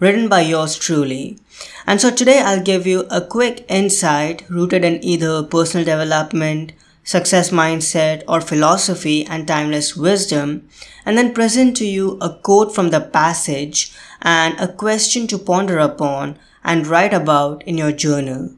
written by yours truly. And so today I'll give you a quick insight rooted in either personal development, success mindset, or philosophy and timeless wisdom, and then present to you a quote from the passage and a question to ponder upon and write about in your journal.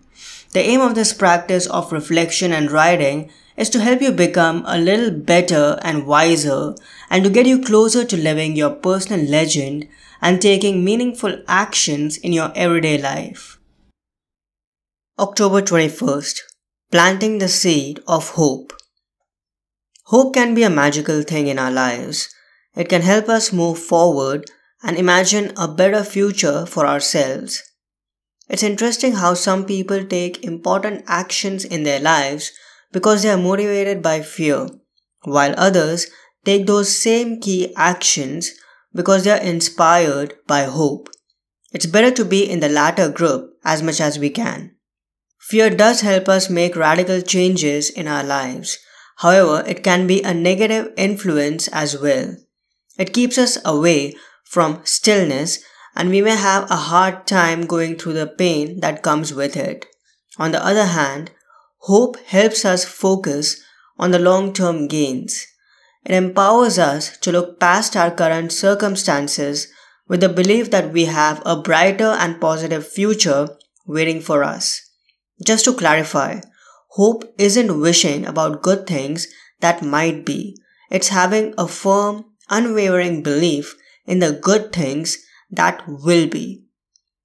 The aim of this practice of reflection and writing is to help you become a little better and wiser and to get you closer to living your personal legend and taking meaningful actions in your everyday life. October 21st Planting the Seed of Hope. Hope can be a magical thing in our lives. It can help us move forward and imagine a better future for ourselves. It's interesting how some people take important actions in their lives because they are motivated by fear, while others take those same key actions because they are inspired by hope. It's better to be in the latter group as much as we can. Fear does help us make radical changes in our lives. However, it can be a negative influence as well. It keeps us away from stillness and we may have a hard time going through the pain that comes with it. On the other hand, Hope helps us focus on the long term gains. It empowers us to look past our current circumstances with the belief that we have a brighter and positive future waiting for us. Just to clarify, hope isn't wishing about good things that might be. It's having a firm, unwavering belief in the good things that will be.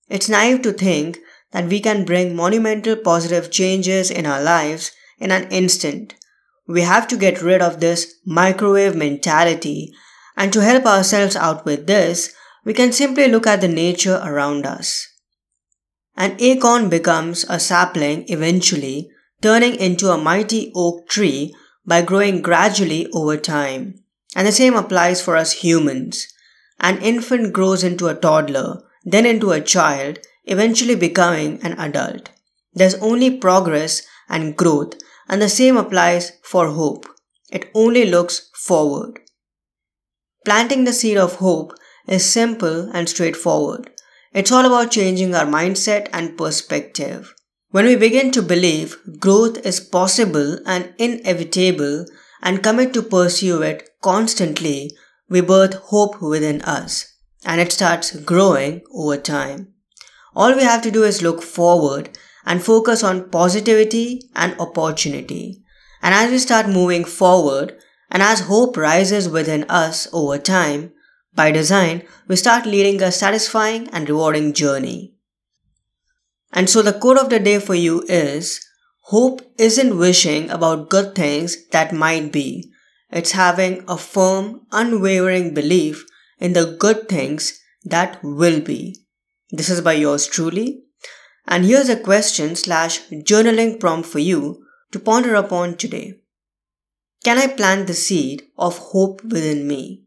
It's naive to think that we can bring monumental positive changes in our lives in an instant. We have to get rid of this microwave mentality, and to help ourselves out with this, we can simply look at the nature around us. An acorn becomes a sapling eventually, turning into a mighty oak tree by growing gradually over time. And the same applies for us humans. An infant grows into a toddler, then into a child, eventually becoming an adult. There's only progress and growth, and the same applies for hope. It only looks forward. Planting the seed of hope is simple and straightforward. It's all about changing our mindset and perspective. When we begin to believe growth is possible and inevitable and commit to pursue it constantly, we birth hope within us and it starts growing over time. All we have to do is look forward and focus on positivity and opportunity. And as we start moving forward, and as hope rises within us over time, by design, we start leading a satisfying and rewarding journey. And so the quote of the day for you is Hope isn't wishing about good things that might be. It's having a firm, unwavering belief in the good things that will be. This is by yours truly. And here's a question slash journaling prompt for you to ponder upon today. Can I plant the seed of hope within me?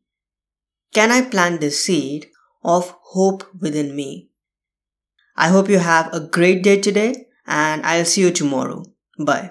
Can I plant the seed of hope within me? I hope you have a great day today and I'll see you tomorrow. Bye.